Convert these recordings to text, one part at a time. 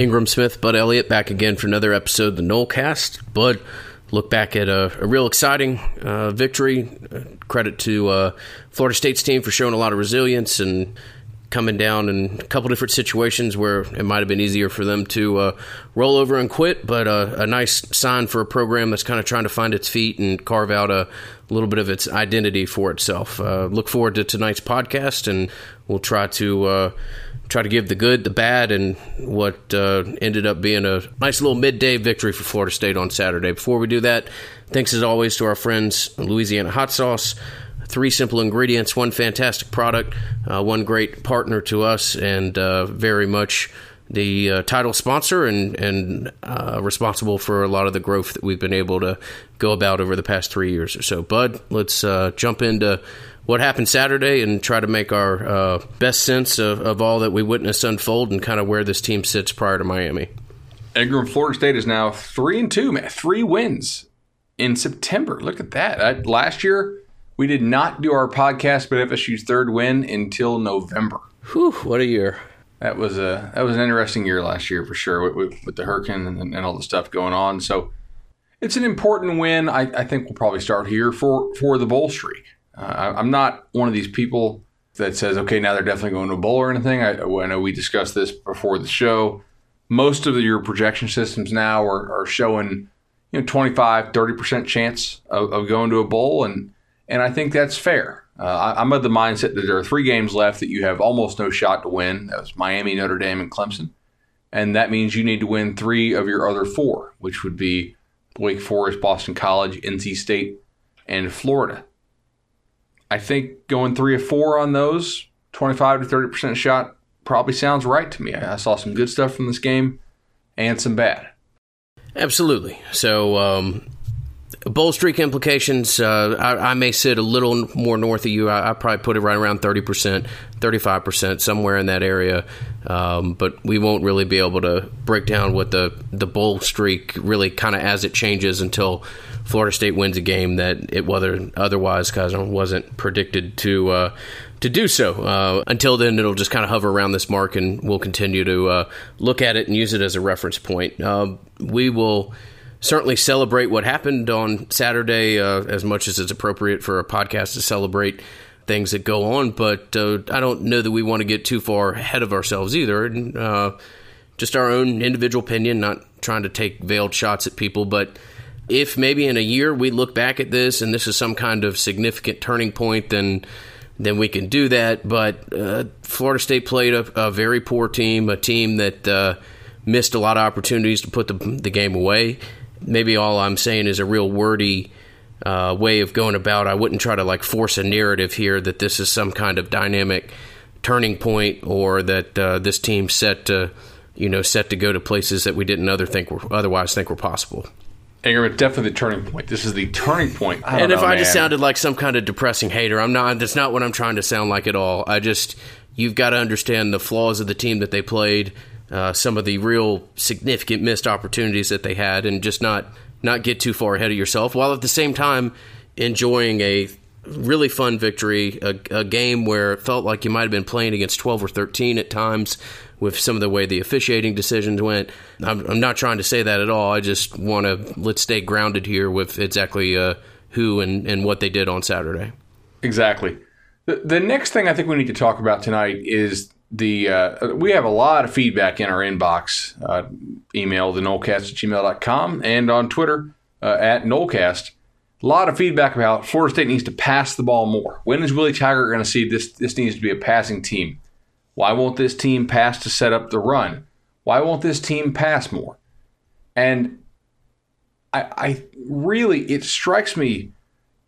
Ingram Smith, Bud Elliott, back again for another episode of the Nolecast. Bud, look back at a, a real exciting uh, victory. Uh, credit to uh, Florida State's team for showing a lot of resilience and coming down in a couple different situations where it might have been easier for them to uh, roll over and quit, but uh, a nice sign for a program that's kind of trying to find its feet and carve out a little bit of its identity for itself. Uh, look forward to tonight's podcast, and we'll try to uh, try to give the good, the bad, and what uh, ended up being a nice little midday victory for Florida State on Saturday. Before we do that, thanks as always to our friends Louisiana Hot Sauce three simple ingredients, one fantastic product, uh, one great partner to us, and uh, very much the uh, title sponsor and and uh, responsible for a lot of the growth that we've been able to go about over the past three years or so. Bud, let's uh, jump into what happened Saturday and try to make our uh, best sense of, of all that we witnessed unfold and kind of where this team sits prior to Miami. Edgar Florida State is now three and two, man, three wins in September. Look at that. last year we did not do our podcast, but FSU's third win until November. Whew, what a year! That was a that was an interesting year last year for sure with, with, with the hurricane and, and, all the stuff going on. So it's an important win. I, I think we'll probably start here for for the bowl streak. Uh, I'm not one of these people that says, okay, now they're definitely going to a bowl or anything. I, I know we discussed this before the show. Most of your projection systems now are, are showing, you know, 25, 30% chance of, of going to a bowl. And and I think that's fair. Uh, I, am of the mindset that there are three games left that you have almost no shot to win. That was Miami, Notre Dame, and Clemson. And that means you need to win three of your other four, which would be Wake Forest, Boston College, NC State, and Florida. I think going three or four on those, 25 to 30% shot, probably sounds right to me. I saw some good stuff from this game and some bad. Absolutely. So, um, Bowl streak implications. Uh, I, I, may sit a little more north of you. I, I probably put it right around thirty percent, thirty-five percent, somewhere in that area. Um, but we won't really be able to break down what the the bowl streak really kind of as it changes until Florida State wins a game that it whether otherwise wasn't predicted to. Uh, to do so. Uh, until then, it'll just kind of hover around this mark, and we'll continue to uh, look at it and use it as a reference point. Uh, we will certainly celebrate what happened on Saturday uh, as much as it's appropriate for a podcast to celebrate things that go on. But uh, I don't know that we want to get too far ahead of ourselves either. Uh, just our own individual opinion, not trying to take veiled shots at people, but if maybe in a year we look back at this and this is some kind of significant turning point, then then we can do that. But uh, Florida State played a, a, very poor team, a team that uh, missed a lot of opportunities to put the, the game away maybe all I'm saying is a real wordy uh, way of going about. I wouldn't try to like force a narrative here that this is some kind of dynamic turning point or that uh, this team set to you know set to go to places that we didn't other think were otherwise think were possible. Ingram, definitely the turning point. This is the turning point. and if know, I just sounded like some kind of depressing hater, I'm not. That's not what I'm trying to sound like at all. I just you've got to understand the flaws of the team that they played uh, some of the real significant missed opportunities that they had, and just not not get too far ahead of yourself, while at the same time enjoying a really fun victory, a, a game where it felt like you might have been playing against 12 or 13 at times with some of the way the officiating decisions went. I'm, I'm not trying to say that at all. I just want to let's stay grounded here with exactly uh, who and, and what they did on Saturday. Exactly. The, the next thing I think we need to talk about tonight is the uh, we have a lot of feedback in our inbox. Uh, email the Nolecast at gmail.com and on Twitter uh, at Nolecast. A lot of feedback about Florida State needs to pass the ball more. When is Willie Taggart going to see this? This needs to be a passing team. Why won't this team pass to set up the run? Why won't this team pass more? And I, I really, it strikes me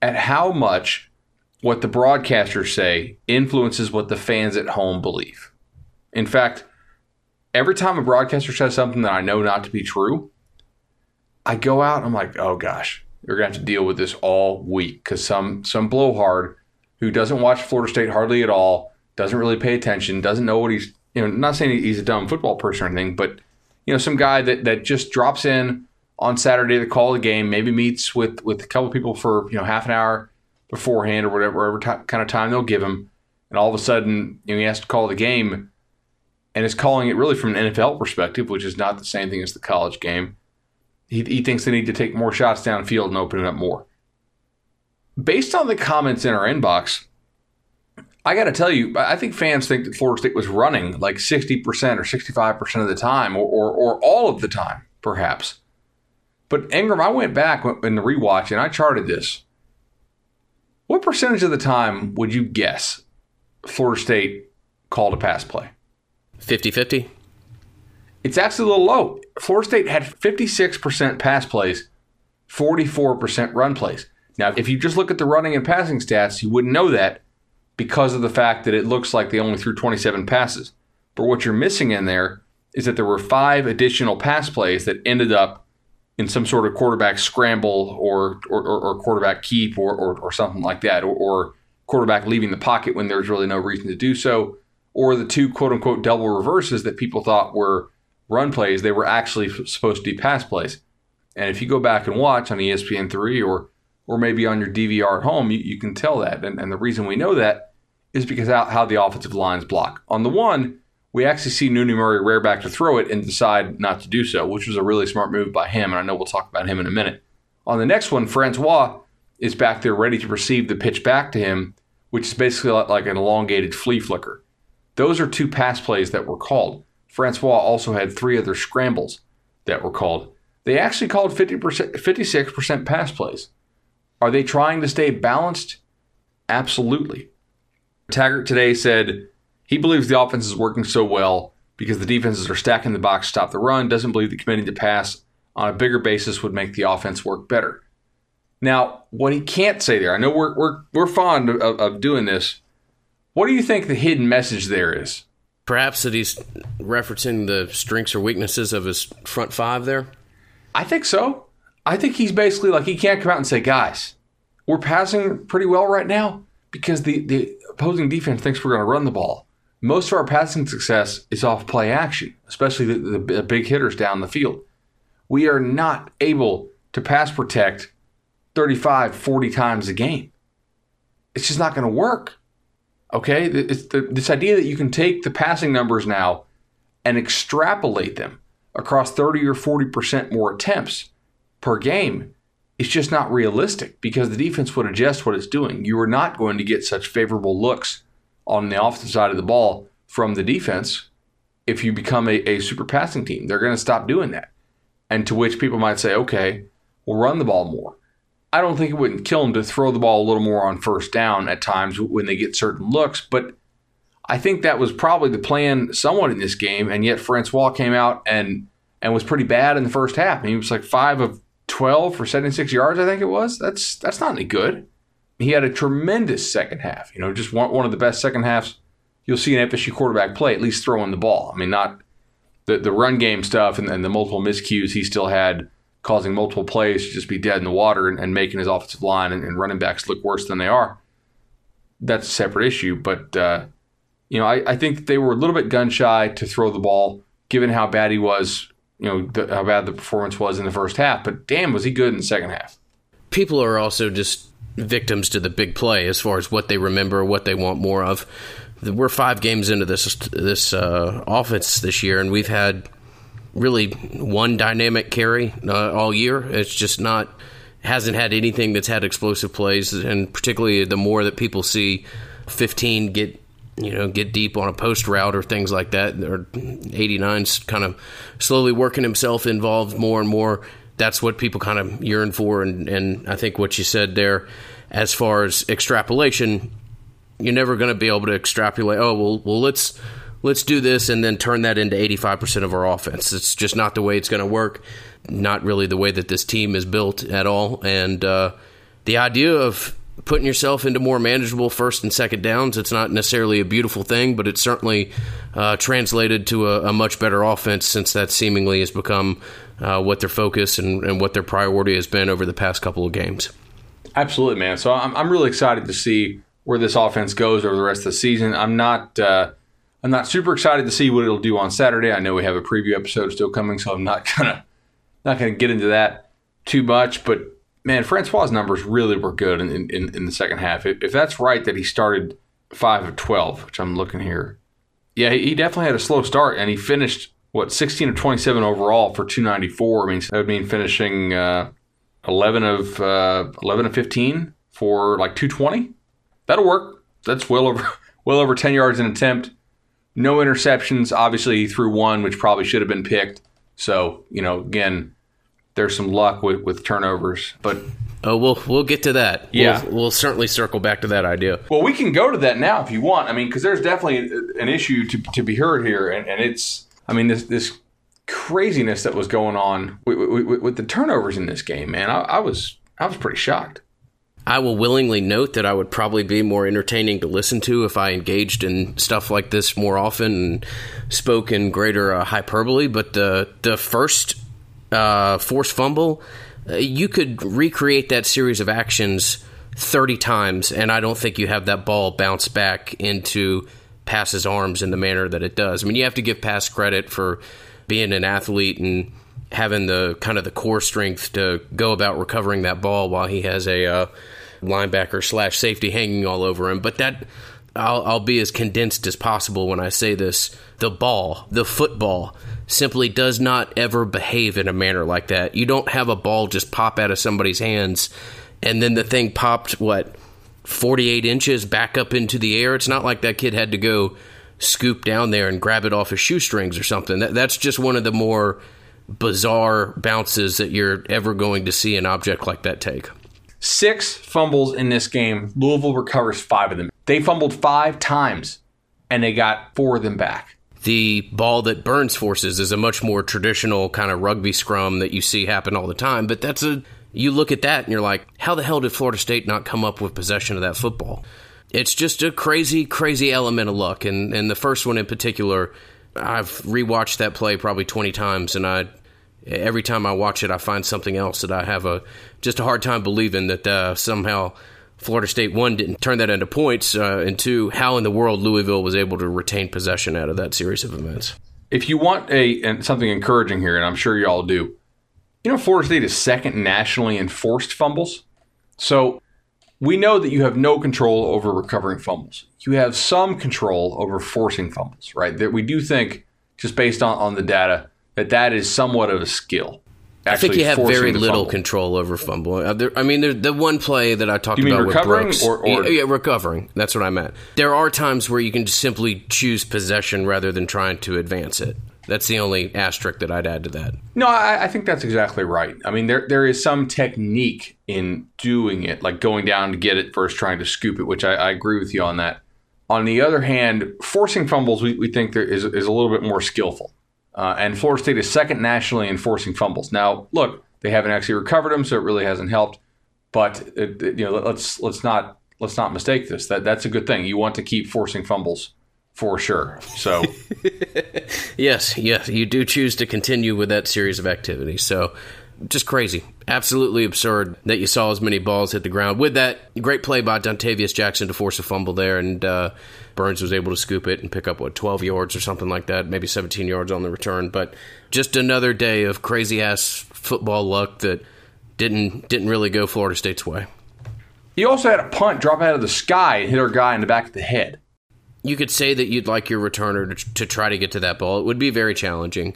at how much what the broadcasters say influences what the fans at home believe. In fact, every time a broadcaster says something that I know not to be true, I go out and I'm like, oh gosh, you're gonna have to deal with this all week. Because some some blowhard who doesn't watch Florida State hardly at all, doesn't really pay attention, doesn't know what he's you know, not saying he's a dumb football person or anything, but you know, some guy that that just drops in on Saturday to call the game, maybe meets with with a couple people for you know half an hour beforehand or whatever, whatever t- kind of time they'll give him, and all of a sudden you know, he has to call the game and is calling it really from an NFL perspective, which is not the same thing as the college game. He, he thinks they need to take more shots downfield and open it up more. Based on the comments in our inbox, I got to tell you, I think fans think that Florida State was running like 60% or 65% of the time, or, or, or all of the time, perhaps. But Ingram, I went back in the rewatch and I charted this. What percentage of the time would you guess Florida State called a pass play? 50 50? It's actually a little low. Florida State had 56% pass plays, 44% run plays. Now, if you just look at the running and passing stats, you wouldn't know that because of the fact that it looks like they only threw 27 passes. But what you're missing in there is that there were five additional pass plays that ended up in some sort of quarterback scramble or or, or quarterback keep or, or, or something like that, or, or quarterback leaving the pocket when there's really no reason to do so, or the two quote unquote double reverses that people thought were run plays, they were actually supposed to be pass plays. And if you go back and watch on ESPN3 or or maybe on your DVR at home, you, you can tell that. And, and the reason we know that is because how, how the offensive lines block. On the one, we actually see Nooney Murray rear back to throw it and decide not to do so, which was a really smart move by him. And I know we'll talk about him in a minute. On the next one, Francois is back there ready to receive the pitch back to him, which is basically like an elongated flea flicker. Those are two pass plays that were called. Francois also had three other scrambles that were called. They actually called 50%, 56% pass plays. Are they trying to stay balanced? Absolutely. Taggart today said he believes the offense is working so well because the defenses are stacking the box to stop the run, doesn't believe the committing to pass on a bigger basis would make the offense work better. Now, what he can't say there, I know we're, we're, we're fond of, of doing this. What do you think the hidden message there is? Perhaps that he's referencing the strengths or weaknesses of his front five there? I think so. I think he's basically like he can't come out and say, guys, we're passing pretty well right now because the, the opposing defense thinks we're going to run the ball. Most of our passing success is off play action, especially the, the, the big hitters down the field. We are not able to pass protect 35, 40 times a game. It's just not going to work. Okay? It's the, this idea that you can take the passing numbers now and extrapolate them across 30 or 40% more attempts per game is just not realistic because the defense would adjust what it's doing. You are not going to get such favorable looks on the offensive side of the ball from the defense if you become a, a super passing team. They're going to stop doing that. And to which people might say, okay, we'll run the ball more. I don't think it wouldn't kill them to throw the ball a little more on first down at times when they get certain looks, but I think that was probably the plan somewhat in this game, and yet Francois came out and and was pretty bad in the first half. he was like five of 12 for 76 yards, I think it was. That's that's not any good. He had a tremendous second half. You know, just one, one of the best second halves you'll see an FSU quarterback play, at least throwing the ball. I mean, not the, the run game stuff and, and the multiple miscues he still had, causing multiple plays to just be dead in the water and, and making his offensive line and, and, running backs look worse than they are. That's a separate issue. But, uh, you know, I, I think they were a little bit gun shy to throw the ball, given how bad he was you know the, how bad the performance was in the first half, but damn, was he good in the second half. People are also just victims to the big play as far as what they remember, what they want more of. We're five games into this this uh, offense this year, and we've had really one dynamic carry uh, all year. It's just not hasn't had anything that's had explosive plays, and particularly the more that people see 15 get you know, get deep on a post route or things like that. Or 89's kind of slowly working himself involved more and more. That's what people kind of yearn for. And, and I think what you said there, as far as extrapolation, you're never going to be able to extrapolate. Oh well, well let's let's do this and then turn that into 85% of our offense. It's just not the way it's going to work. Not really the way that this team is built at all. And uh, the idea of putting yourself into more manageable first and second downs. It's not necessarily a beautiful thing, but it's certainly uh, translated to a, a, much better offense since that seemingly has become uh, what their focus and, and, what their priority has been over the past couple of games. Absolutely, man. So I'm, I'm really excited to see where this offense goes over the rest of the season. I'm not. Uh, I'm not super excited to see what it'll do on Saturday. I know we have a preview episode still coming, so I'm not gonna not gonna get into that too much. But man, Francois' numbers really were good in, in, in the second half. If, that's right that he started 5 of 12, which I'm looking here, Yeah, he definitely had a slow start, and he finished what 16 of 27 overall for 294. I mean, that would mean finishing uh, 11 of uh, 11 of 15 for like 220. That'll work. That's well over well over 10 yards an attempt. No interceptions. Obviously, threw one, which probably should have been picked. So you know, again, there's some luck with, with turnovers, but Oh, we'll we'll get to that. Yeah. we'll, we'll certainly circle back to that idea. Well, we can go to that now if you want. I mean, because there's definitely an issue to, to be heard here, and, and it's, I mean, this this craziness that was going on with, with, with the turnovers in this game, man. I, I was I was pretty shocked. I will willingly note that I would probably be more entertaining to listen to if I engaged in stuff like this more often and spoke in greater uh, hyperbole. But the the first uh, forced fumble, uh, you could recreate that series of actions thirty times, and I don't think you have that ball bounce back into Pass's arms in the manner that it does. I mean, you have to give Pass credit for being an athlete and having the kind of the core strength to go about recovering that ball while he has a uh, linebacker slash safety hanging all over him. But that I'll, I'll be as condensed as possible when I say this. The ball, the football, simply does not ever behave in a manner like that. You don't have a ball just pop out of somebody's hands and then the thing popped what 48 inches back up into the air. It's not like that kid had to go scoop down there and grab it off his shoestrings or something. That, that's just one of the more bizarre bounces that you're ever going to see an object like that take. Six fumbles in this game. Louisville recovers five of them. They fumbled five times, and they got four of them back. The ball that Burns forces is a much more traditional kind of rugby scrum that you see happen all the time, but that's a you look at that and you're like, how the hell did Florida State not come up with possession of that football? It's just a crazy, crazy element of luck. And, and the first one in particular, I've rewatched that play probably 20 times, and I every time I watch it, I find something else that I have a just a hard time believing that uh, somehow Florida State one didn't turn that into points, uh, and two, how in the world Louisville was able to retain possession out of that series of events. If you want a something encouraging here, and I'm sure you all do, you know, Florida State is second nationally in forced fumbles. So we know that you have no control over recovering fumbles. You have some control over forcing fumbles, right? That we do think, just based on, on the data, that that is somewhat of a skill. I think you have very little fumble. control over fumble. Uh, I mean, the one play that I talked You mean about recovering with Brooks, or- or- yeah, yeah, recovering. That's what I meant. There are times where you can just simply choose possession rather than trying to advance it. That's the only asterisk that I'd add to that. No, I, I think that's exactly right. I mean, there there is some technique in doing it, like going down to get it versus trying to scoop it, which I, I agree with you on that. On the other hand, forcing fumbles, we, we think there is, is a little bit more skillful. Uh, and Florida State is second nationally in forcing fumbles. Now, look, they haven't actually recovered them, so it really hasn't helped. But it, it- you know, let's let's not let's not mistake this. That that's a good thing. You want to keep forcing fumbles for sure. So. Yes, yes, you do choose to continue with that series of activities. So, just crazy, absolutely absurd that you saw as many balls hit the ground. With that great play by Dontavious Jackson to force a fumble there, and uh, Burns was able to scoop it and pick up what twelve yards or something like that, maybe seventeen yards on the return. But just another day of crazy ass football luck that didn't didn't really go Florida State's way. He also had a punt drop out of the sky and hit our guy in the back of the head. You could say that you'd like your returner to, to try to get to that ball. It would be very challenging.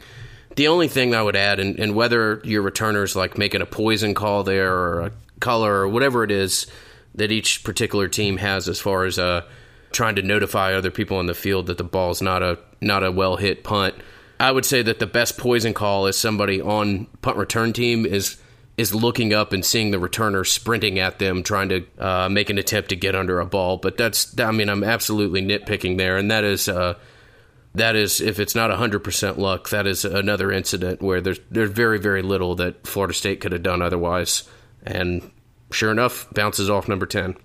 The only thing I would add, and, and whether your returner's like making a poison call there or a color or whatever it is that each particular team has as far as uh, trying to notify other people on the field that the ball's not a not a well hit punt. I would say that the best poison call is somebody on punt return team is is looking up and seeing the returner sprinting at them, trying to uh, make an attempt to get under a ball. But that's, I mean, I'm absolutely nitpicking there, and that is, uh, that is, if it's not 100% luck, that is another incident where there's there's very very little that Florida State could have done otherwise, and sure enough, bounces off number 10.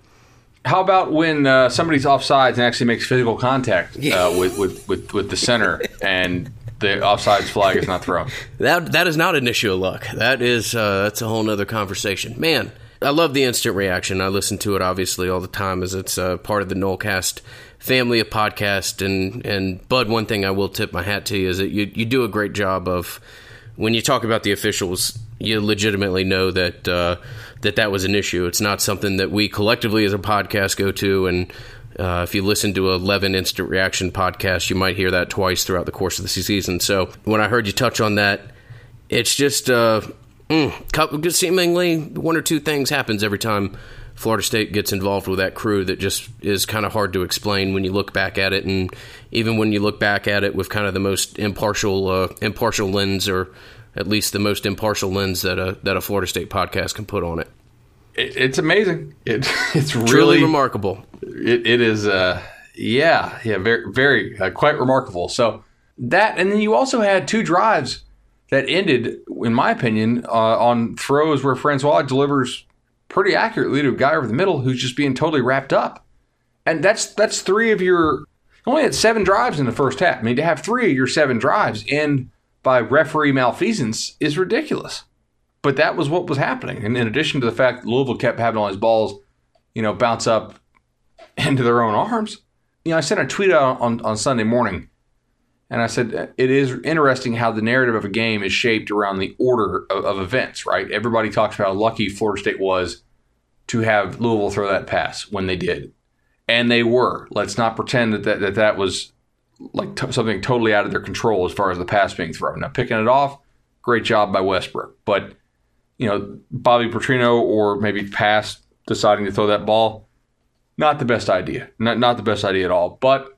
How about when uh, somebody's offsides and actually makes physical contact uh, with, with, with, with the center and the offsides flag is not thrown? That that is not an issue of luck. That is uh, that's a whole nother conversation. Man, I love the instant reaction. I listen to it obviously all the time as it's uh, part of the Nolecast family of podcast. And and Bud, one thing I will tip my hat to you is that you you do a great job of when you talk about the officials. You legitimately know that uh, that that was an issue. It's not something that we collectively as a podcast go to and Uh, if you listen to 11 instant reaction podcast, you might hear that twice throughout the course of the season. So when I heard you touch on that, it's just uh, mm, seemingly one or two things happens every time Florida State gets involved with that crew that just is kind of hard to explain when you look back at it, and even when you look back at it with kind of the most impartial uh, impartial lens, or at least the most impartial lens that a that a Florida State podcast can put on it. It it's amazing. It, it's really Truly remarkable. It, it is, uh, yeah, yeah, very, very, uh, quite remarkable. So that, and then you also had two drives that ended, in my opinion, uh, on throws where Francois delivers pretty accurately to a guy over the middle who's just being totally wrapped up. And that's that's three of your only had seven drives in the first half. I mean, to have three of your seven drives end by referee malfeasance is ridiculous. But that was what was happening. And in addition to the fact Louisville kept having all these balls, you know, bounce up into their own arms. You know, I sent a tweet out on, on Sunday morning and I said, it is interesting how the narrative of a game is shaped around the order of, of, events, right? Everybody talks about how lucky Florida State was to have Louisville throw that pass when they did. And they were. Let's not pretend that that, that, that was like t- something totally out of their control as far as the pass being thrown. Now, picking it off, great job by Westbrook. But, you know, Bobby Petrino or maybe pass deciding to throw that ball, not the best idea. Not, not the best idea at all. But,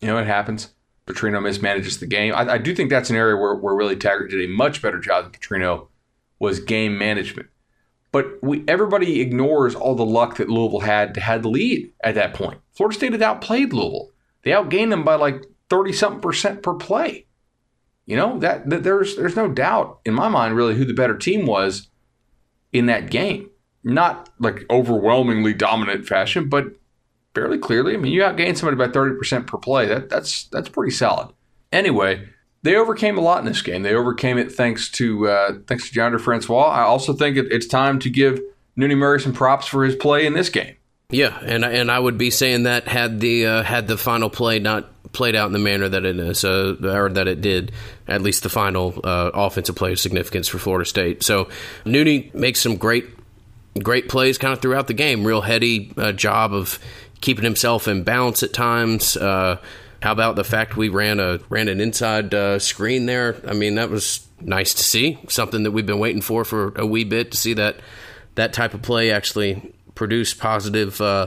you know, it happens. Petrino mismanages the game. I, I do think that's an area where, where Willie Taggart did a much better job than Petrino was game management. But we everybody ignores all the luck that Louisville had to had the lead at that point. Florida State had outplayed Louisville. They outgained them by like 30 something percent per play. You know, that, that there's there's no doubt in my mind really who the better team was in that game. Not like overwhelmingly dominant fashion, but fairly clearly. I mean, you outgained somebody by 30% per play. That that's that's pretty solid. Anyway, they overcame a lot in this game. They overcame it thanks to uh, thanks to John Francois. I also think it, it's time to give Nooney Murray some props for his play in this game. Yeah, and and I would be saying that had the uh, had the final play not played out in the manner that it is, uh, or that it did, at least the final uh, offensive play of significance for Florida State. So Nooney makes some great great plays kind of throughout the game. Real heady uh, job of keeping himself in balance at times. Uh, how about the fact we ran a ran an inside uh, screen there? I mean, that was nice to see. Something that we've been waiting for for a wee bit to see that that type of play actually produce positive uh,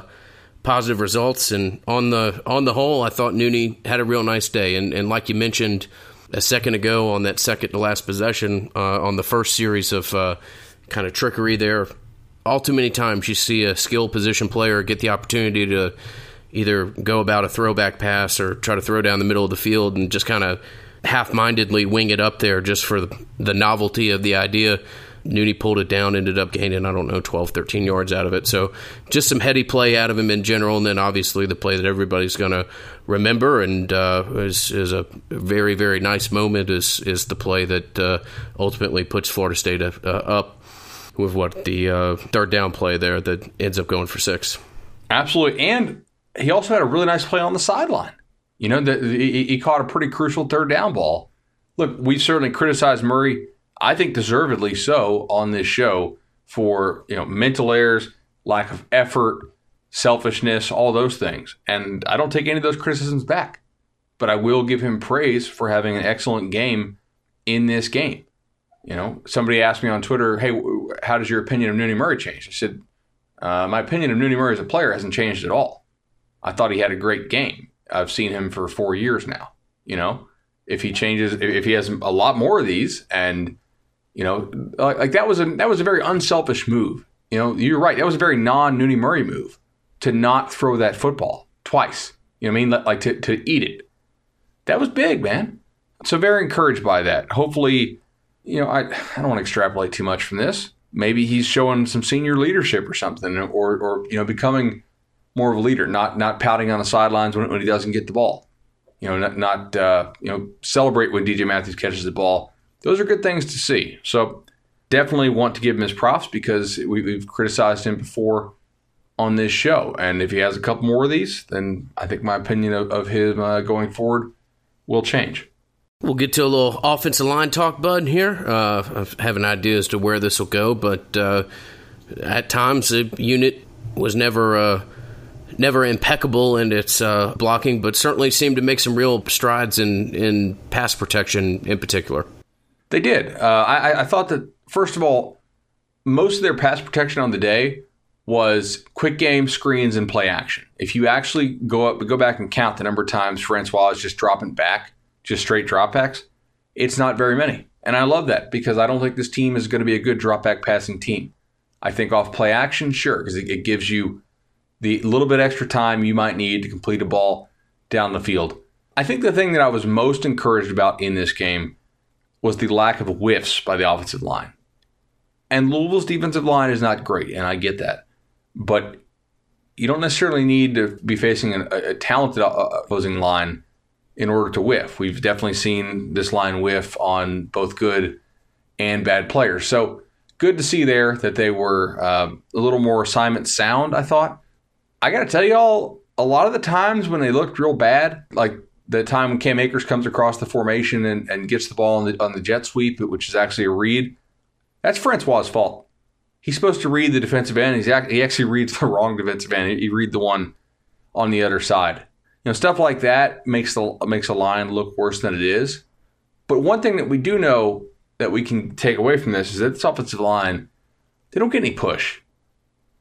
positive results. And on the on the whole, I thought Nooney had a real nice day. And, and like you mentioned a second ago on that second to last possession uh, on the first series of uh, kind of trickery there all too many times you see a skill position player get the opportunity to either go about a throwback pass or try to throw down the middle of the field and just kind of half-mindedly wing it up there just for the novelty of the idea. Nooney pulled it down, ended up gaining, I don't know, 12, 13 yards out of it. So just some heady play out of him in general. And then obviously the play that everybody's going to remember and uh, is, is a very, very nice moment is, is the play that uh, ultimately puts Florida State uh, up with what the uh, third down play there that ends up going for six. Absolutely, and he also had a really nice play on the sideline. You know, the, the, he caught a pretty crucial third down ball. Look, we certainly criticized Murray. I think deservedly so on this show for you know mental errors, lack of effort, selfishness, all those things. And I don't take any of those criticisms back. But I will give him praise for having an excellent game in this game. You know, somebody asked me on Twitter, "Hey, how does your opinion of Nooney Murray change?" I said, uh, "My opinion of Nooney Murray as a player hasn't changed at all. I thought he had a great game. I've seen him for four years now. You know, if he changes, if he has a lot more of these, and you know, like, like that was a that was a very unselfish move. You know, you're right. That was a very non Nooney Murray move to not throw that football twice. You know what I mean? Like to to eat it. That was big, man. So very encouraged by that. Hopefully you know, I, I don't want to extrapolate too much from this. Maybe he's showing some senior leadership or something, or, or you know, becoming more of a leader, not not pouting on the sidelines when, when he doesn't get the ball. You know, not, not uh, you know, celebrate when DJ Matthews catches the ball. Those are good things to see. So definitely want to give him his props because we, we've criticized him before on this show. And if he has a couple more of these, then I think my opinion of, of him uh, going forward will change. We'll get to a little offensive line talk, Bud, here. Uh, I have an idea as to where this will go, but uh, at times the unit was never uh, never impeccable in its uh, blocking, but certainly seemed to make some real strides in in pass protection in particular. They did. Uh, I, I thought that first of all, most of their pass protection on the day was quick game screens and play action. If you actually go up, go back and count the number of times Francois is just dropping back, just straight dropbacks, it's not very many. And I love that because I don't think this team is going to be a good dropback passing team. I think off play action, sure, because it, it gives you the little bit extra time you might need to complete a ball down the field. I think the thing that I was most encouraged about in this game was the lack of whiffs by the offensive line. And Louisville's defensive line is not great, and I get that but you don't necessarily need to be facing a, a talented uh, opposing line in order to whiff. We've definitely seen this line whiff on both good and bad players. So good to see there that they were uh, a little more assignment sound. I thought. I got to tell y'all, a lot of the times when they looked real bad, like the time when Cam Akers comes across the formation and, and gets the ball on the, on the jet sweep, which is actually a read, that's Francois' fault he's supposed to read the defensive end. He's act, he actually reads the wrong defensive end. He read the one on the other side. You know, stuff like that makes the makes a line look worse than it is. But one thing that we do know that we can take away from this is that this offensive line, they don't get any push.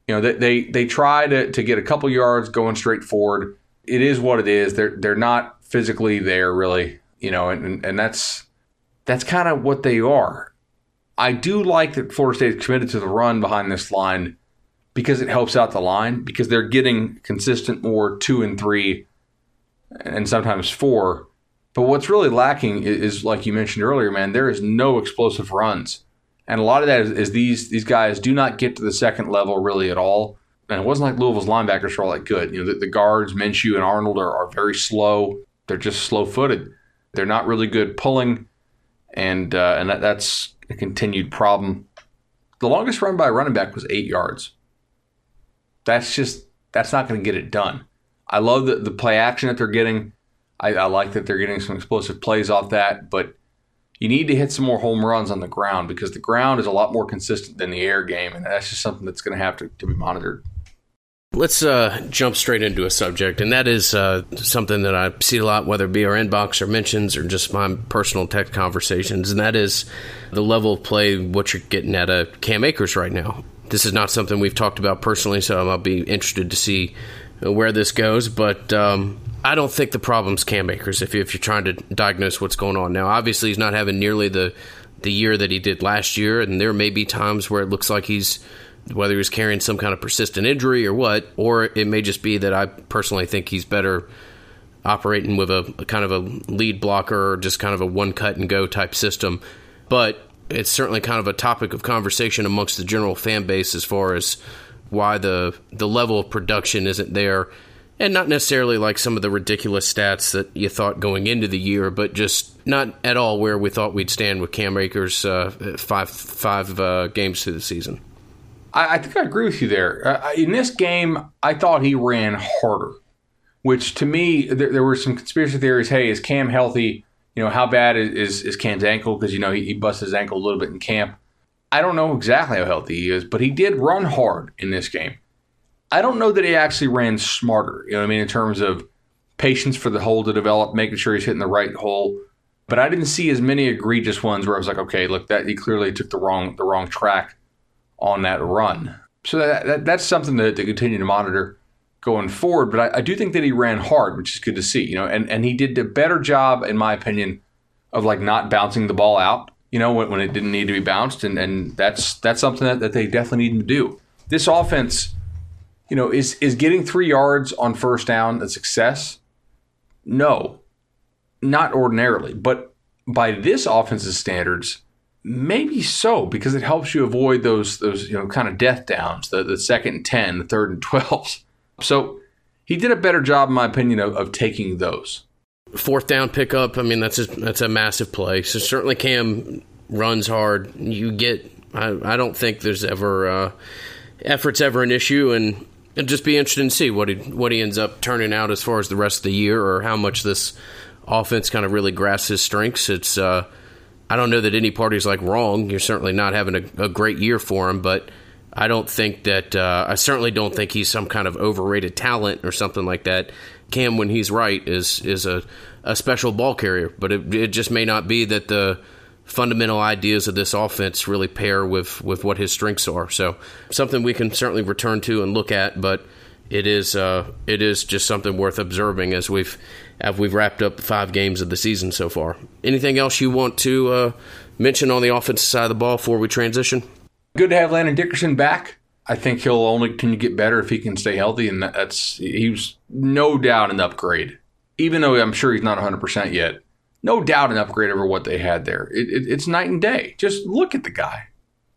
You know, they they, they try to, to get a couple yards going straight forward. It is what it is. They're they're not physically there really, you know, and, and that's that's kind of what they are. I do like that Florida State is committed to the run behind this line because it helps out the line because they're getting consistent more two and three and sometimes four. But what's really lacking is, is like you mentioned earlier, man, there is no explosive runs. And a lot of that is, is, these these guys do not get to the second level really at all. And it wasn't like Louisville's linebackers were all that good. You know, the, the guards, Minshew and Arnold are, are very slow. They're just slow footed. They're not really good pulling. And uh, and that, that's a continued problem. The longest run by a running back was eight yards. That's just that's not going to get it done. I love the, the play action that they're getting. I, I like that they're getting some explosive plays off that, but you need to hit some more home runs on the ground because the ground is a lot more consistent than the air game, and that's just something that's going to have to, to be monitored. Let's uh, jump straight into a subject, and that is uh, something that I see a lot, whether it be our inbox or mentions or just my personal tech conversations, and that is the level of play, what you're getting at a Cam Akers right now. This is not something we've talked about personally, so I'll be interested to see where this goes, but um, I don't think the problem's Cam Akers if, if you're trying to diagnose what's going on. Now, obviously, he's not having nearly the, the year that he did last year, and there may be times where it looks like he's – whether he was carrying some kind of persistent injury or what, or it may just be that I personally think he's better operating with a, a kind of a lead blocker or just kind of a one cut and go type system. But it's certainly kind of a topic of conversation amongst the general fan base as far as why the the level of production isn't there and not necessarily like some of the ridiculous stats that you thought going into the year, but just not at all where we thought we'd stand with Cam Akers uh, five five uh, games through the season. I, I think I agree with you there. Uh, in this game, I thought he ran harder, which to me, there, there, were some conspiracy theories. Hey, is Cam healthy? You know, how bad is, is, is Cam's ankle? Because, you know, he, he busted his ankle a little bit in camp. I don't know exactly how healthy he is, but he did run hard in this game. I don't know that he actually ran smarter, you know what I mean, in terms of patience for the hole to develop, making sure he's hitting the right hole. But I didn't see as many egregious ones where I was like, okay, look, that he clearly took the wrong the wrong track on that run. So that, that that's something to, to, continue to monitor going forward. But I, I, do think that he ran hard, which is good to see. You know, and, and he did a better job, in my opinion, of like not bouncing the ball out. You know, when, when it didn't need to be bounced, and, and that's that's something that, that they definitely need to do. This offense, you know, is is getting three yards on first down a success? No, not ordinarily, but by this offense's standards, Maybe so, because it helps you avoid those those you know kind of death downs, the, the second and ten, the third and twelves. So he did a better job, in my opinion, of, of taking those. Fourth down pickup. I mean, that's a, that's a massive play. So certainly Cam runs hard. You get. I, I don't think there's ever uh, efforts ever an issue, and it'd just be interesting to see what he what he ends up turning out as far as the rest of the year, or how much this offense kind of really grasps his strengths. It's uh, I don't know that any party's like wrong. You're certainly not having a, a great year for him, but I don't think that uh, I certainly don't think he's some kind of overrated talent or something like that. Cam, when he's right, is is a, a special ball carrier, but it, it just may not be that the fundamental ideas of this offense really pair with with what his strengths are. So something we can certainly return to and look at, but it is uh, it is just something worth observing as we've we've wrapped up five games of the season so far. Anything else you want to uh, mention on the offensive side of the ball before we transition? Good to have Landon Dickerson back. I think he'll only to get better if he can stay healthy, and that's he's no doubt an upgrade. Even though I'm sure he's not 100 percent yet, no doubt an upgrade over what they had there. It, it, it's night and day. Just look at the guy.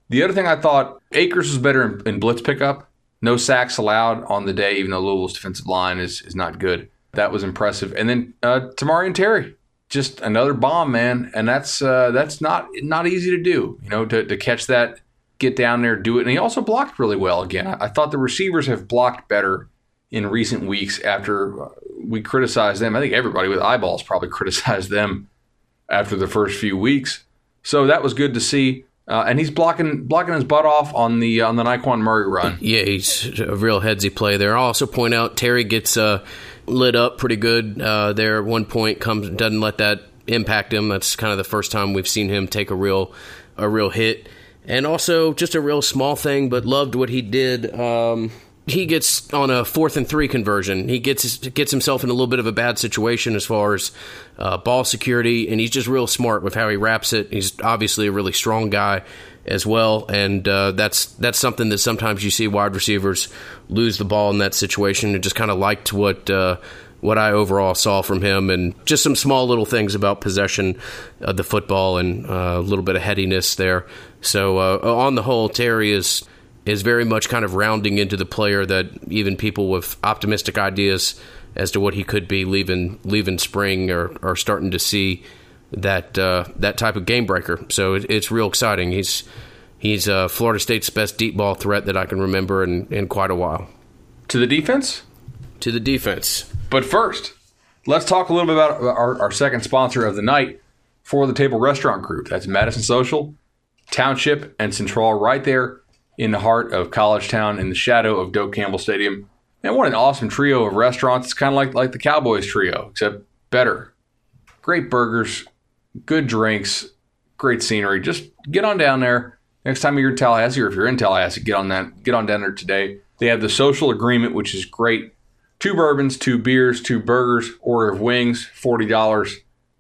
The other thing I thought Akers was better in, in blitz pickup. No sacks allowed on the day, even though Louisville's defensive line is is not good. That was impressive. And then uh, and Terry, just another bomb, man. And that's uh, that's not not easy to do. You know, to, to catch that, get down there, do it. And he also blocked really well. Again, I, thought the receivers have blocked better in recent weeks after uh, we criticized them. I think everybody with eyeballs probably criticized them after the first few weeks. So that was good to see. Uh, and he's blocking blocking his butt off on the on the Nyqwan Murray run. Yeah, he's a real headsy play there. I'll also point out Terry gets uh, lit up pretty good uh, there. At one point, comes doesn't let that impact him. That's kind of the first time we've seen him take a real a real hit. And also just a real small thing, but loved what he did. Um, he gets on a fourth and three conversion. He gets gets himself in a little bit of a bad situation as far as uh, ball security, and he's just real smart with how he wraps it. He's obviously a really strong guy as well, and uh, that's that's something that sometimes you see wide receivers lose the ball in that situation. And just kind of liked what. Uh, what I overall saw from him, and just some small little things about possession of the football and uh, a little bit of headiness there. So, uh, on the whole, Terry is is very much kind of rounding into the player that even people with optimistic ideas as to what he could be leaving leaving spring or are starting to see that uh, that type of game breaker. So it, it's real exciting. He's he's uh, Florida State's best deep ball threat that I can remember in, in quite a while. To the defense? To the defense. But first, let's talk a little bit about our, our second sponsor of the night for the Table Restaurant Group. That's Madison Social, Township, and Central right there in the heart of College Town in the shadow of Doak Campbell Stadium. And what an awesome trio of restaurants. It's kind of like, like the Cowboys trio, except better. Great burgers, good drinks, great scenery. Just get on down there. Next time you're in Tallahassee, or if you're in Tallahassee, get on that. Get on down there today. They have the social agreement, which is great. Two bourbons, two beers, two burgers, order of wings, forty dollars.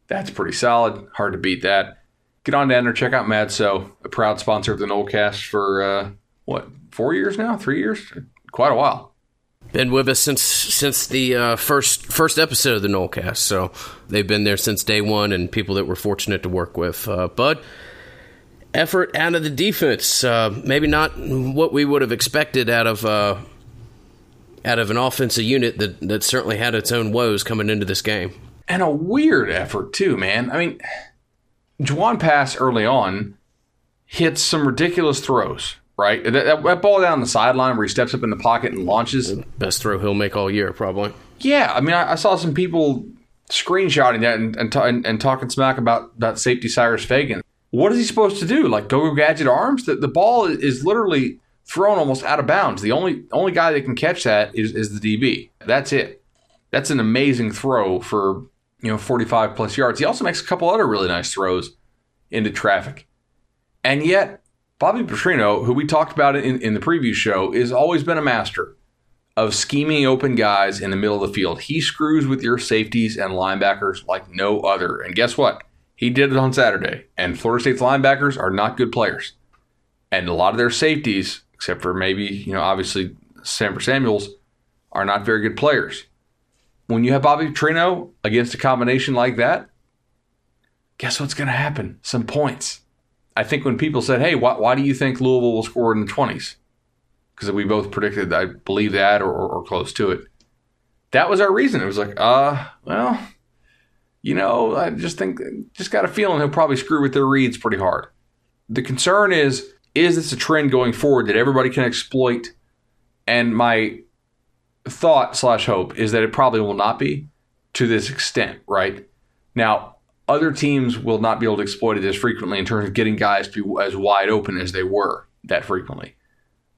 That's pretty solid. Hard to beat that. Get on down there, check out Madso, a proud sponsor of the Nolecast for uh, what four years now, three years, quite a while. Been with us since since the uh, first first episode of the Nolecast, so they've been there since day one, and people that we're fortunate to work with. Uh, Bud, effort out of the defense, uh, maybe not what we would have expected out of uh, out of an offensive unit that that certainly had its own woes coming into this game, and a weird effort too, man. I mean, Jawon Pass early on hits some ridiculous throws right? That, that, that, ball down the sideline where he steps up in the pocket and launches. Best throw he'll make all year, probably. Yeah, I mean, I, I saw some people screenshotting that and, and, and, and, talking smack about, about safety Cyrus Fagan. What is he supposed to do? Like go go gadget arms? The, the ball is literally thrown almost out of bounds. The only only guy that can catch that is, is the DB. That's it. That's an amazing throw for you know 45 plus yards. He also makes a couple other really nice throws into traffic. And yet Bobby Petrino, who we talked about in, in the preview show, has always been a master of scheming open guys in the middle of the field. He screws with your safeties and linebackers like no other. And guess what? He did it on Saturday. And Florida State's linebackers are not good players. And a lot of their safeties, except for maybe, you know, obviously Sam Samuels, are not very good players. When you have Bobby Petrino against a combination like that, guess what's going to happen? Some points. I think when people said, "Hey, why, why do you think Louisville will score in the 20s?" Because we both predicted, I believe that or, or, or close to it. That was our reason. It was like, uh, well, you know, I just think, just got a feeling he'll probably screw with their reads pretty hard. The concern is, is this a trend going forward that everybody can exploit? And my thought slash hope is that it probably will not be to this extent, right? Now, other teams will not be able to exploit it as frequently in terms of getting guys to be as wide open as they were that frequently.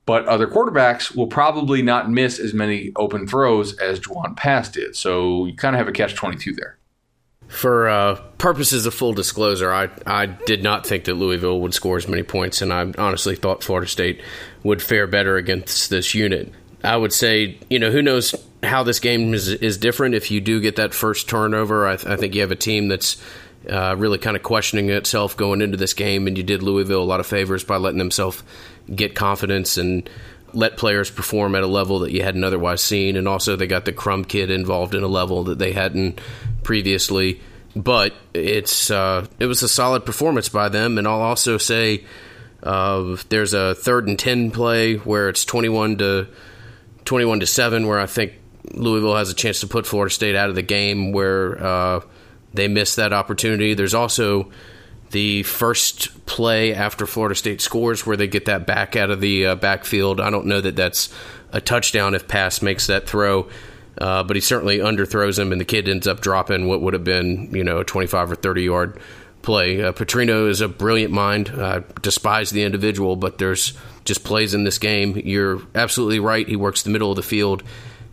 but other quarterbacks will probably not miss as many open throws as Jawon Pass did. So you kind of have a catch 22 there. For uh, purposes of full disclosure, I, I did not think that Louisville would score as many points, and I honestly thought Florida State would fare better against this unit. I would say, you know, who knows how this game is, is different if you do get that first turnover. I, th- I think you have a team that's uh, really kind of questioning itself going into this game, and you did Louisville a lot of favors by letting themselves get confidence and let players perform at a level that you hadn't otherwise seen. And also, they got the Crumb kid involved in a level that they hadn't previously. But it's uh, it was a solid performance by them, and I'll also say uh, there's a third and ten play where it's twenty one to twenty one to seven, where I think Louisville has a chance to put Florida State out of the game, where uh, they missed that opportunity. There's also the first play after Florida State scores where they get that back out of the uh, backfield. I don't know that that's a touchdown if Pass makes that throw, uh, but he certainly underthrows him, and the kid ends up dropping what would have been, you know, a 25 or 30 yard play. Uh, Petrino is a brilliant mind. I despise the individual, but there's just plays in this game. You're absolutely right. He works the middle of the field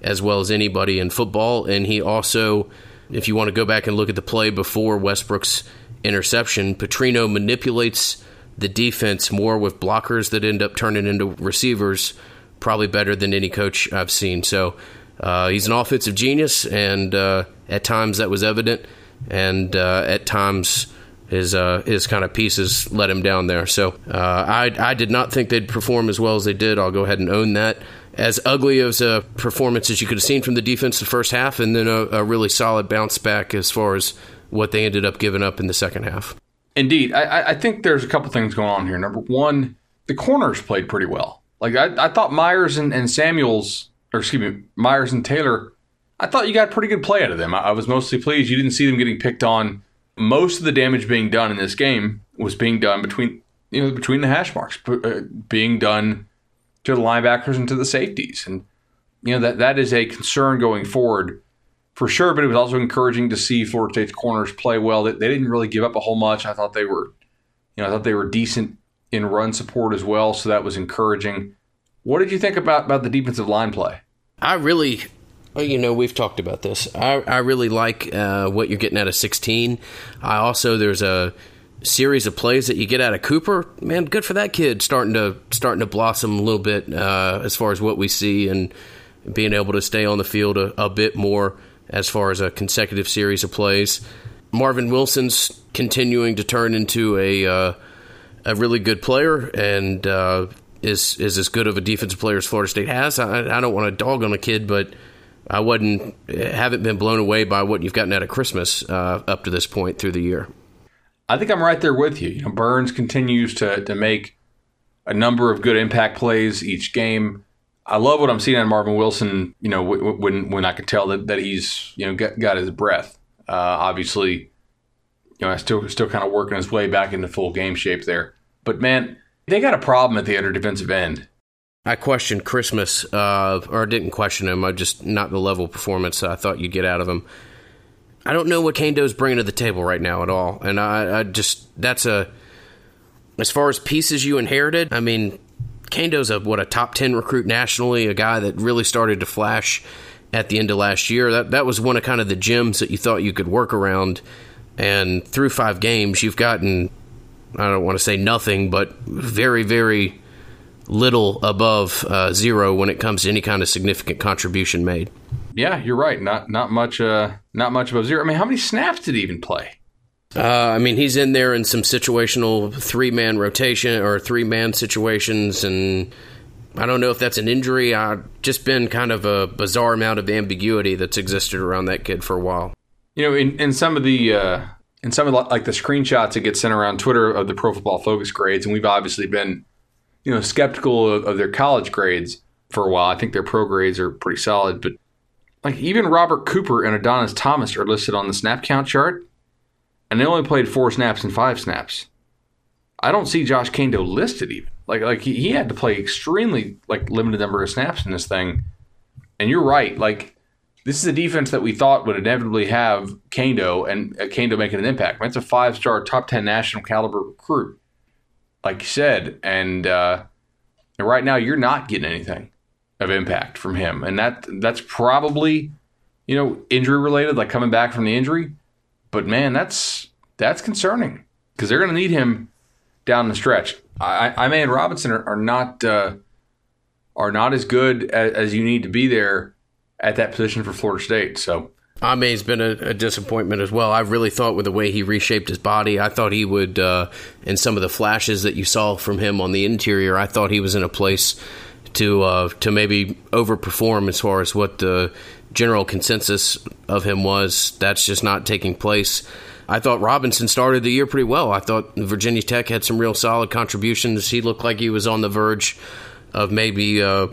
as well as anybody in football, and he also, if you want to go back and look at the play before Westbrook's interception, Petrino manipulates the defense more with blockers that end up turning into receivers, probably better than any coach I've seen. So uh, he's an offensive genius, and uh, at times that was evident, and uh, at times his uh, his kind of pieces let him down there. So uh, I I did not think they'd perform as well as they did. I'll go ahead and own that. As ugly as a performance as you could have seen from the defense the first half, and then a, a really solid bounce back as far as what they ended up giving up in the second half. Indeed, I, I think there's a couple things going on here. Number one, the corners played pretty well. Like I, I thought Myers and, and Samuels, or excuse me, Myers and Taylor, I thought you got pretty good play out of them. I, I was mostly pleased. You didn't see them getting picked on. Most of the damage being done in this game was being done between you know between the hash marks, uh, being done to the linebackers and to the safeties, and you know that that is a concern going forward for sure. But it was also encouraging to see Florida State's corners play well. They, they didn't really give up a whole much. I thought they were, you know, I thought they were decent in run support as well. So that was encouraging. What did you think about about the defensive line play? I really, you know, we've talked about this. I, I really like uh, what you're getting out of 16. I also there's a series of plays that you get out of Cooper. Man, good for that kid starting to starting to blossom a little bit uh, as far as what we see and being able to stay on the field a, a bit more as far as a consecutive series of plays. Marvin Wilson's continuing to turn into a uh, a really good player and uh, is is as good of a defensive player as Florida State has. I, I don't want to dog on a kid, but I wouldn't haven't been blown away by what you've gotten out of Christmas uh, up to this point through the year. I think I'm right there with you. You know, Burns continues to to make a number of good impact plays each game. I love what I'm seeing on Marvin Wilson. You know, when when I can tell that, that he's you know got, got his breath. Uh, obviously, you know, I still still kind of working his way back into full game shape there. But man, they got a problem at the other defensive end. I questioned Christmas, uh, or didn't question him. I just not the level of performance I thought you'd get out of him. I don't know what Kaindoh's bringing to the table right now at all, and I, I just that's a as far as pieces you inherited. I mean, Kaindoh's a what a top ten recruit nationally, a guy that really started to flash at the end of last year. That that was one of kind of the gems that you thought you could work around. And through five games, you've gotten I don't want to say nothing, but very very little above uh, zero when it comes to any kind of significant contribution made. Yeah, you're right. Not not much. Uh, not much above zero. I mean, how many snaps did he even play? Uh, I mean, he's in there in some situational three man rotation or three man situations, and I don't know if that's an injury. I've just been kind of a bizarre amount of ambiguity that's existed around that kid for a while. You know, in, in some of the uh, in some of the, like the screenshots that get sent around Twitter of the Pro Football Focus grades, and we've obviously been you know skeptical of, of their college grades for a while. I think their pro grades are pretty solid, but like even Robert Cooper and Adonis Thomas are listed on the snap count chart and they only played four snaps and five snaps. I don't see Josh Kaindoh listed even. Like like he, he had to play extremely like limited number of snaps in this thing. And you're right. Like this is a defense that we thought would inevitably have Kaindoh and uh, Kaindoh making an impact. That's a five star, top ten national caliber recruit, like you said. And uh, And right now, you're not getting anything of impact from him, and that that's probably you know injury related, like coming back from the injury. But man, that's that's concerning because they're going to need him down the stretch. I, I and Robinson are, are not uh, are not as good as, as, you need to be there at that position for Florida State. So Aime's been a, a, disappointment as well. I really thought with the way he reshaped his body, I thought he would, uh, in some of the flashes that you saw from him on the interior, I thought he was in a place to uh, to maybe overperform as far as what the general consensus of him was. That's just not taking place. I thought Robinson started the year pretty well. I thought Virginia Tech had some real solid contributions. He looked like he was on the verge of maybe, uh,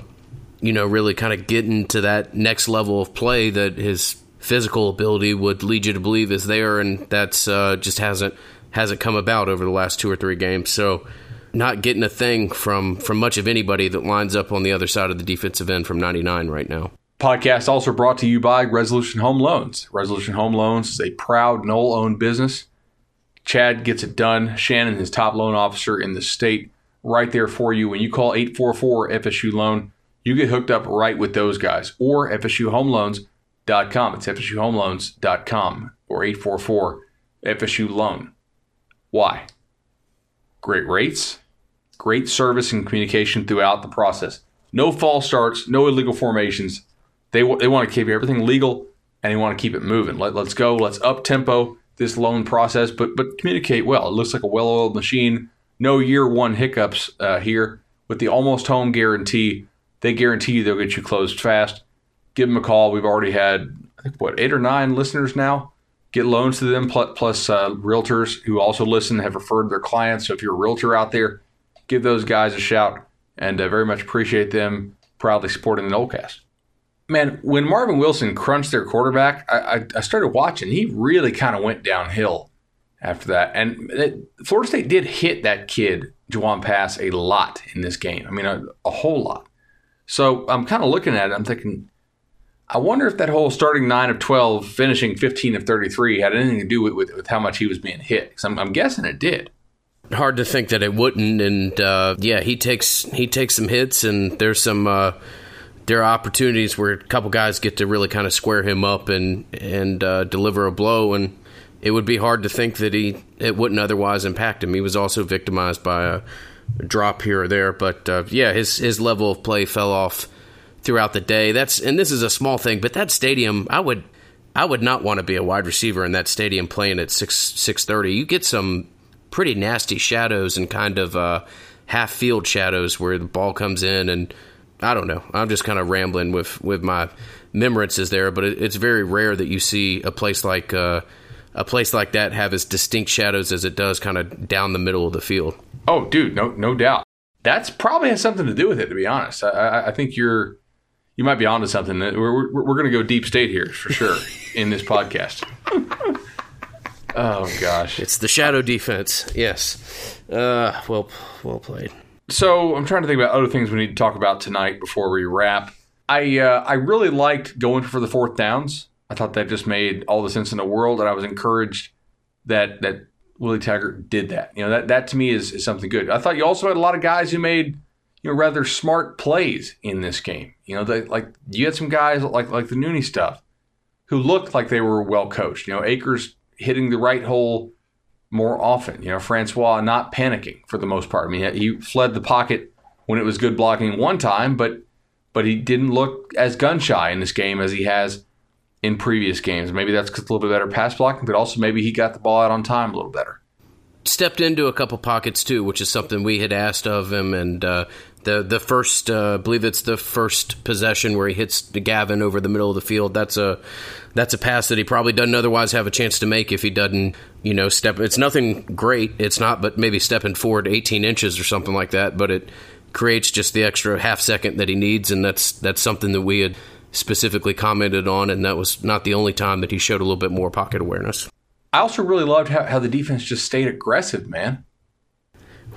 you know, really kind of getting to that next level of play that his physical ability would lead you to believe is there, and that's uh, just hasn't hasn't come about over the last two or three games. So, not getting a thing from from much of anybody that lines up on the other side of the defensive end from 99 right now. Podcast also brought to you by Resolution Home Loans. Resolution Home Loans is a proud Nole owned business. Chad gets it done. Shannon, his top loan officer in the state, right there for you. When you call 844 FSU Loan, you get hooked up right with those guys or FSUHomeLoans.com. It's FSUHomeLoans.com or 844 FSU Loan. Why? Great rates, great service and communication throughout the process. No false starts, no illegal formations they they want to keep everything legal and they want to keep it moving. Let, let's go. Let's up tempo this loan process, but but communicate well. It looks like a well-oiled machine. No year one hiccups uh, here with the almost home guarantee. They guarantee you they'll get you closed fast. Give them a call. We've already had I think what eight or nine listeners now get loans to them, plus uh, realtors who also listen have referred their clients. So if you're a realtor out there, give those guys a shout and uh, very much appreciate them proudly supporting the Nolecast man, when Marvin Wilson crunched their quarterback, I, I, I started watching. He really kind of went downhill after that. And it, Florida State did hit that kid, Jawon Pass, a lot in this game. I mean, a, a whole lot. So I'm kind of looking at it. I'm thinking, I wonder if that whole starting nine of 12, finishing 15 of 33 had anything to do with, with, with how much he was being hit. Because I'm, I'm guessing it did hard to think that it wouldn't. And uh, yeah, he takes he takes some hits, and there's some uh, there are opportunities where a couple guys get to really kind of square him up and and uh, deliver a blow, and it would be hard to think that he it wouldn't otherwise impact him. He was also victimized by a drop here or there, but uh, yeah, his his level of play fell off throughout the day. That's and this is a small thing, but that stadium, I would I would not want to be a wide receiver in that stadium playing at six six thirty. You get some pretty nasty shadows and kind of uh, half field shadows where the ball comes in and I don't know. I'm just kind of rambling with with my remembrances there, but it, it's very rare that you see a place like uh, a place like that have as distinct shadows as it does, kind of down the middle of the field. Oh, dude, no, no doubt. That's probably has something to do with it. To be honest, I, I think you're you might be onto something. We're we're, we're going to go deep state here for sure in this podcast. oh gosh, it's the shadow defense. Yes, uh, well, well played. So I'm trying to think about other things we need to talk about tonight before we wrap. I uh, I really liked going for the fourth downs. I thought that just made all the sense in the world, and I was encouraged that that Willie Taggart did that. You know that that to me is, is something good. I thought you also had a lot of guys who made you know rather smart plays in this game. You know, they, like you had some guys like like the Nooney stuff who looked like they were well coached. You know, Akers hitting the right hole more often. You know, Francois not panicking for the most part. I mean, he fled the pocket when it was good blocking one time, but but he didn't look as gun shy in this game as he has in previous games. Maybe that's a little bit better pass blocking, but also maybe he got the ball out on time a little better. Stepped into a couple pockets too, which is something we had asked of him, and uh, the the first, uh, I believe it's the first possession where he hits Gavin over the middle of the field. That's a that's a pass that he probably doesn't otherwise have a chance to make if he doesn't, you know, step. It's nothing great. It's not, but maybe stepping forward 18 inches or something like that. But it creates just the extra half second that he needs, and that's that's something that we had specifically commented on, and that was not the only time that he showed a little bit more pocket awareness. I also really loved how, how the defense just stayed aggressive, man.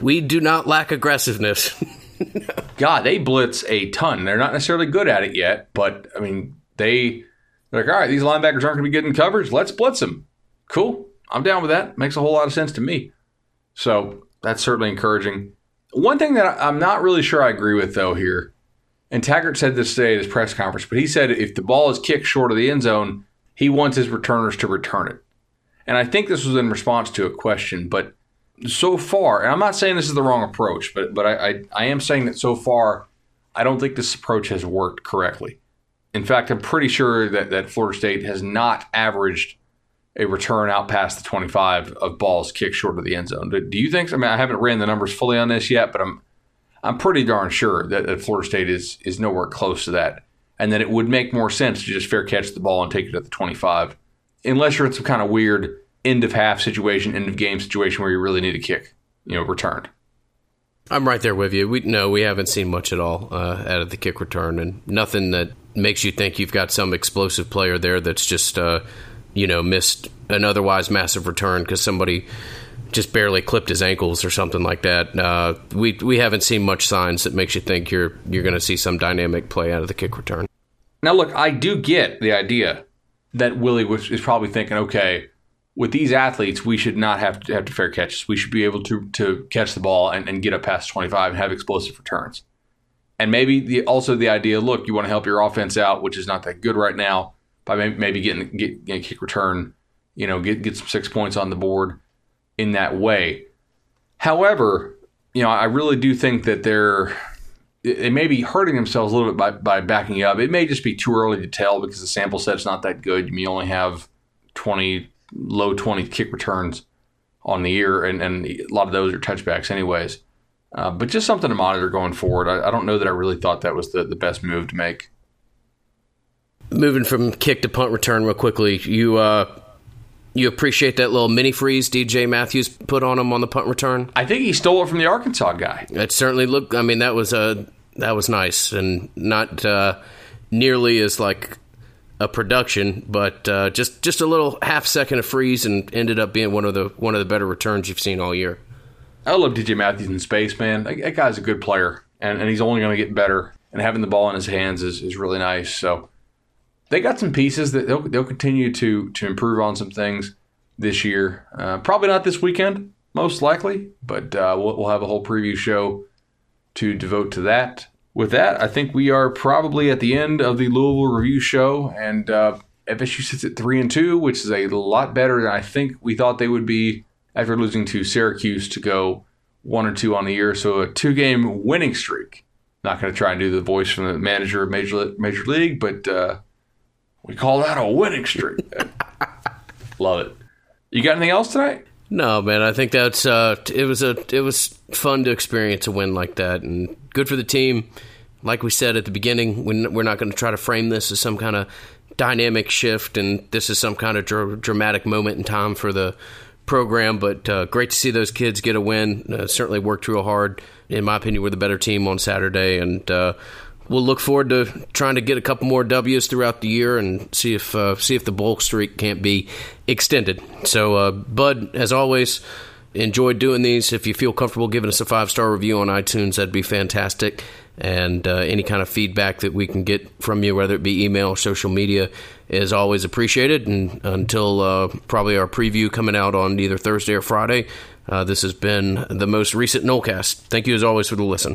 We do not lack aggressiveness. God, they blitz a ton. They're not necessarily good at it yet, but I mean, they they're like, all right, these linebackers aren't going to be getting coverage. Let's blitz them. Cool. I'm down with that. Makes a whole lot of sense to me. So that's certainly encouraging. One thing that I'm not really sure I agree with though here, and Taggart said this today at his press conference, but he said if the ball is kicked short of the end zone, he wants his returners to return it. And I think this was in response to a question, but so far, and I'm not saying this is the wrong approach, but but I, I, I am saying that so far, I don't think this approach has worked correctly. In fact, I'm pretty sure that, that Florida State has not averaged a return out past the 25 of balls kicked short of the end zone. Do, you think? I mean, I haven't ran the numbers fully on this yet, but I'm I'm pretty darn sure that, that Florida State is is nowhere close to that, and that it would make more sense to just fair catch the ball and take it at the 25, unless you're in some kind of weird end of half situation, end of game situation where you really need a kick, you know, returned. I'm right there with you. We no, we haven't seen much at all uh, out of the kick return, and nothing that makes you think you've got some explosive player there that's just uh, you know missed an otherwise massive return because somebody just barely clipped his ankles or something like that. Uh, we we haven't seen much signs that makes you think you're you're going to see some dynamic play out of the kick return. Now, look, I do get the idea that Willie was, is probably thinking, okay, with these athletes, we should not have to have to fair catches. We should be able to to catch the ball and, and get up past 25 and have explosive returns. And maybe the also the idea, look, you want to help your offense out, which is not that good right now, by maybe, getting get, get a kick return, you know, get get some six points on the board in that way. However, you know, I really do think that they're they may be hurting themselves a little bit by, by backing up. It may just be too early to tell because the sample set's not that good. You may only have 20, low 20 kick returns on the year, and, and a lot of those are touchbacks, anyways. Uh, but just something to monitor going forward. I, I, don't know that I really thought that was the, the best move to make. Moving from kick to punt return real quickly, you uh, you appreciate that little mini freeze DJ Matthews put on him on the punt return? I think he stole it from the Arkansas guy. It certainly looked. I mean, that was a that was nice and not uh, nearly as like a production, but uh, just just a little half second of freeze and ended up being one of the one of the better returns you've seen all year. I love DJ Matthews in space, man. That, guy's a good player, and, and he's only going to get better. And having the ball in his hands is, is really nice. So they got some pieces that they'll, they'll continue to to improve on some things this year. Uh, probably not this weekend, most likely, but uh, we'll, we'll have a whole preview show to devote to that. With that, I think we are probably at the end of the Louisville Review show, and uh, FSU sits at three and two, which is a lot better than I think we thought they would be after losing to Syracuse to go one or two on the year. So a two-game winning streak. Not going to try and do the voice from the manager of Major Major League, but uh, we call that a winning streak. Love it. You got anything else tonight? No, man. I think that's uh, it was a it was fun to experience a win like that, and good for the team. Like we said at the beginning, we're not going to try to frame this as some kind of dynamic shift, and this is some kind of dr- dramatic moment in time for the program. But uh, great to see those kids get a win. Uh, certainly worked real hard. In my opinion, we're the better team on Saturday, and uh, we'll look forward to trying to get a couple more W's throughout the year and see if uh, see if the bulk streak can't be extended. So, uh, Bud, as always, enjoyed doing these. If you feel comfortable giving us a five star review on iTunes, that'd be fantastic. And uh, any kind of feedback that we can get from you, whether it be email or social media, is always appreciated. And until uh, probably our preview coming out on either Thursday or Friday, uh, this has been the most recent Nolecast. Thank you as always for the listen.